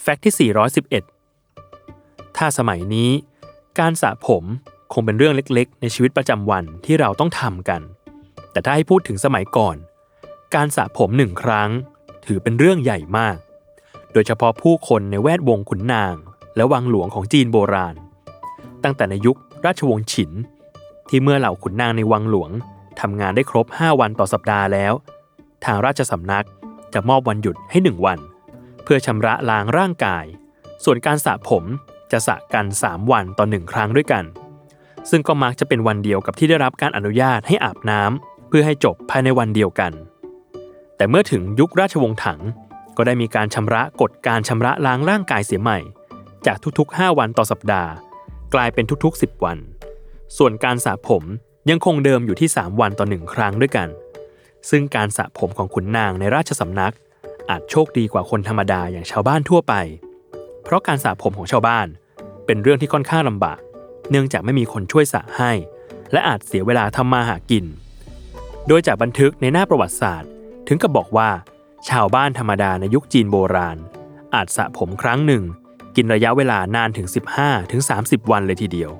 แฟกต์ที่ 411 ถ้าสมัยนี้ การสระผมคงเป็นเรื่องเล็กๆ ในชีวิตประจำวันที่เราต้องทำกัน แต่ถ้าให้พูดถึงสมัยก่อน การสระผมหนึ่งครั้ง ถือเป็นเรื่องใหญ่มาก โดยเฉพาะผู้คนในแวดวงขุนนาง และวังหลวงของจีนโบราณ ตั้งแต่ในยุคราชวงศ์ฉิน ที่เมื่อเหล่าขุนนางในวังหลวงทำงานได้ครบ 5 วันต่อสัปดาห์แล้ว ทางราชสำนักจะมอบวันหยุดให้ 1 วันเเพื่อชำระล้างร่างกาย ส่วนการสระผมจะสระกัน 3 วันต่อหนึ่งครั้งด้วยกัน ซึ่งก็มักจะเป็นวันเดียวกับที่ได้รับการอนุญาตให้อาบน้ำเพื่อให้จบภายในวันเดียวกัน แต่เมื่อถึงยุคราชวงศ์ถัง ก็ได้มีการชำระกฎการชำระล้างร่างกายเสียใหม่ จากทุกๆ 5 วันต่อสัปดาห์ กลายเป็นทุกๆ 10 วัน ส่วนการสระผมยังคงเดิมอยู่ที่ 3 วันต่อหนึ่งครั้งด้วยกัน ซึ่งการสระผมของขุนนางในราชสำนัก อาจโชคดีกว่าคนธรรมดาอย่างชาวบ้านทั่วไป เพราะการสระผมของชาวบ้าน เป็นเรื่องที่ค่อนข้างลำบาก เนื่องจากไม่มีคนช่วยสระให้ และอาจเสียเวลาทำมาหากิน โดยจากบันทึกในหน้าประวัติศาสตร์ ถึงกับบอกว่า ชาวบ้านธรรมดาในยุคจีนโบราณ อาจสระผมครั้งหนึ่ง กินระยะเวลานานถึง 15-30 วันเลยทีเดียว